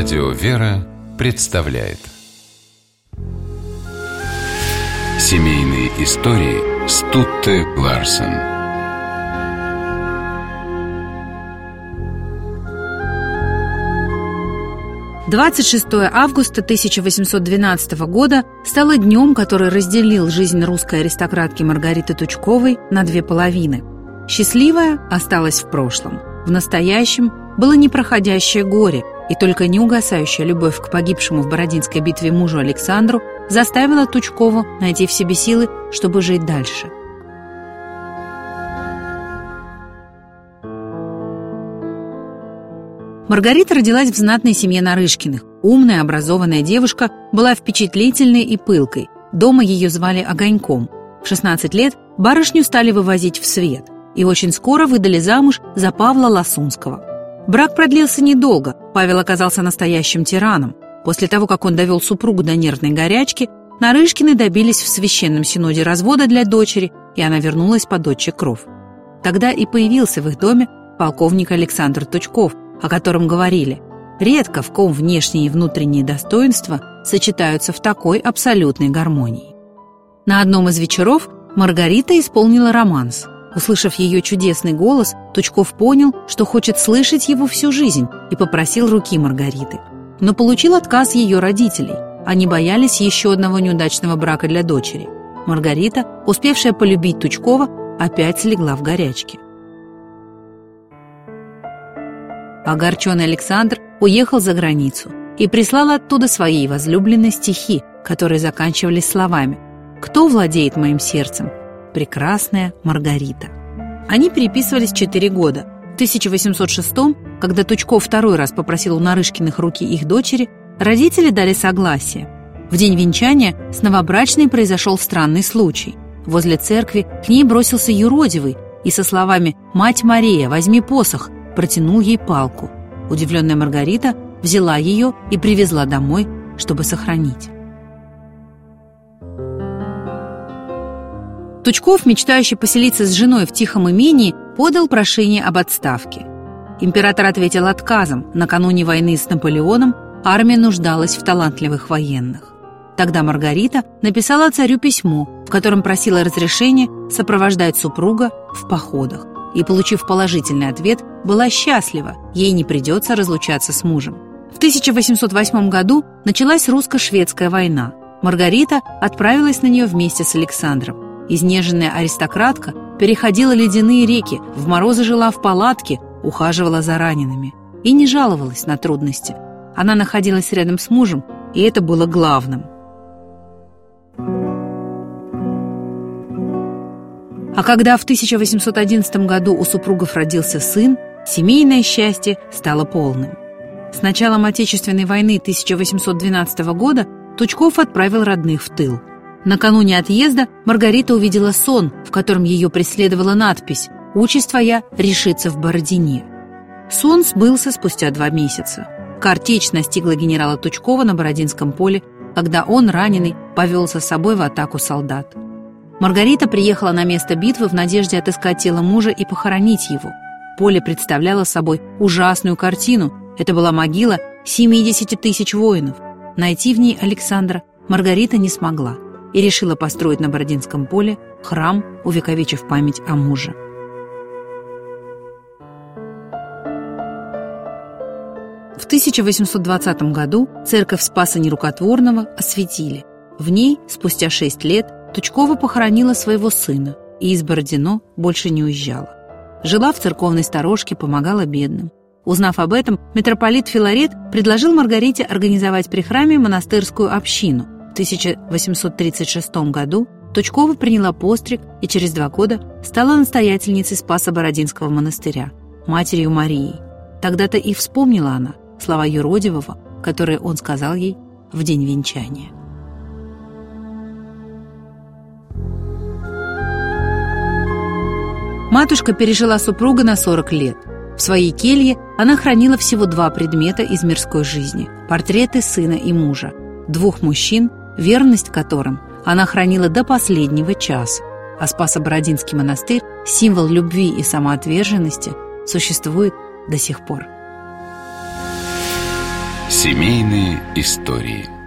Радио «Вера» представляет Семейные истории Стутте Ларсен Двадцать шестое августа 1812 года стало днем, который разделил жизнь русской аристократки Маргариты Тучковой на две половины. Счастливая осталась в прошлом. В настоящем было непроходящее горе – и только неугасающая любовь к погибшему в Бородинской битве мужу Александру заставила Тучкову найти в себе силы, чтобы жить дальше. Маргарита родилась в знатной семье Нарышкиных. Умная, образованная девушка была впечатлительной и пылкой. Дома ее звали Огоньком. В 16 лет барышню стали вывозить в свет и очень скоро выдали замуж за Павла Ласунского. Брак продлился недолго, Павел оказался настоящим тираном. После того, как он довел супругу до нервной горячки, Нарышкины добились в священном синоде развода для дочери, и она вернулась под отче кров. Тогда и появился в их доме полковник Александр Тучков, о котором говорили. Редко в ком внешние и внутренние достоинства сочетаются в такой абсолютной гармонии. На одном из вечеров Маргарита исполнила романс – Услышав ее чудесный голос, Тучков понял, что хочет слышать его всю жизнь и попросил руки Маргариты. Но получил отказ ее родителей. Они боялись еще одного неудачного брака для дочери. Маргарита, успевшая полюбить Тучкова, опять слегла в горячке. Огорченный Александр уехал за границу и прислал оттуда своей возлюбленной стихи, которые заканчивались словами «Кто владеет моим сердцем? Прекрасная Маргарита. Они переписывались четыре года. В 1806 когда Тучков второй раз попросил у Нарышкиных руки их дочери, родители дали согласие. В день венчания с новобрачной произошел странный случай. Возле церкви к ней бросился юродивый и со словами «Мать Мария, возьми посох!» протянул ей палку. Удивленная Маргарита взяла ее и привезла домой, чтобы сохранить. Тучков, мечтающий поселиться с женой в тихом имении, подал прошение об отставке. Император ответил отказом. Накануне войны с Наполеоном армия нуждалась в талантливых военных. Тогда Маргарита написала царю письмо, в котором просила разрешения сопровождать супруга в походах. И, получив положительный ответ, была счастлива, ей не придется разлучаться с мужем. В 1808 году началась русско-шведская война. Маргарита отправилась на нее вместе с Александром. Изнеженная аристократка переходила ледяные реки, в морозы жила в палатке, ухаживала за ранеными и не жаловалась на трудности. Она находилась рядом с мужем, и это было главным. А когда в 1811 году у супругов родился сын, семейное счастье стало полным. С началом Отечественной войны 1812 года Тучков отправил родных в тыл – Накануне отъезда Маргарита увидела сон, в котором ее преследовала надпись «Участь твоя решится в Бородине». Сон сбылся спустя два месяца. Картечь настигла генерала Тучкова на Бородинском поле, когда он, раненый, повел за собой в атаку солдат. Маргарита приехала на место битвы в надежде отыскать тело мужа и похоронить его. Поле представляло собой ужасную картину. Это была могила 70 тысяч воинов. Найти в ней Александра Маргарита не смогла и решила построить на Бородинском поле храм, увековечив память о муже. В 1820 году церковь Спаса Нерукотворного осветили. В ней, спустя шесть лет, Тучкова похоронила своего сына и из Бородино больше не уезжала. Жила в церковной сторожке, помогала бедным. Узнав об этом, митрополит Филарет предложил Маргарите организовать при храме монастырскую общину – 1836 году Тучкова приняла постриг и через два года стала настоятельницей Спаса Бородинского монастыря, матерью Марии. Тогда-то и вспомнила она слова Юродивого, которые он сказал ей в день венчания. Матушка пережила супруга на 40 лет. В своей келье она хранила всего два предмета из мирской жизни – портреты сына и мужа, двух мужчин верность которым она хранила до последнего часа. А Спасо-Бородинский монастырь, символ любви и самоотверженности, существует до сих пор. Семейные истории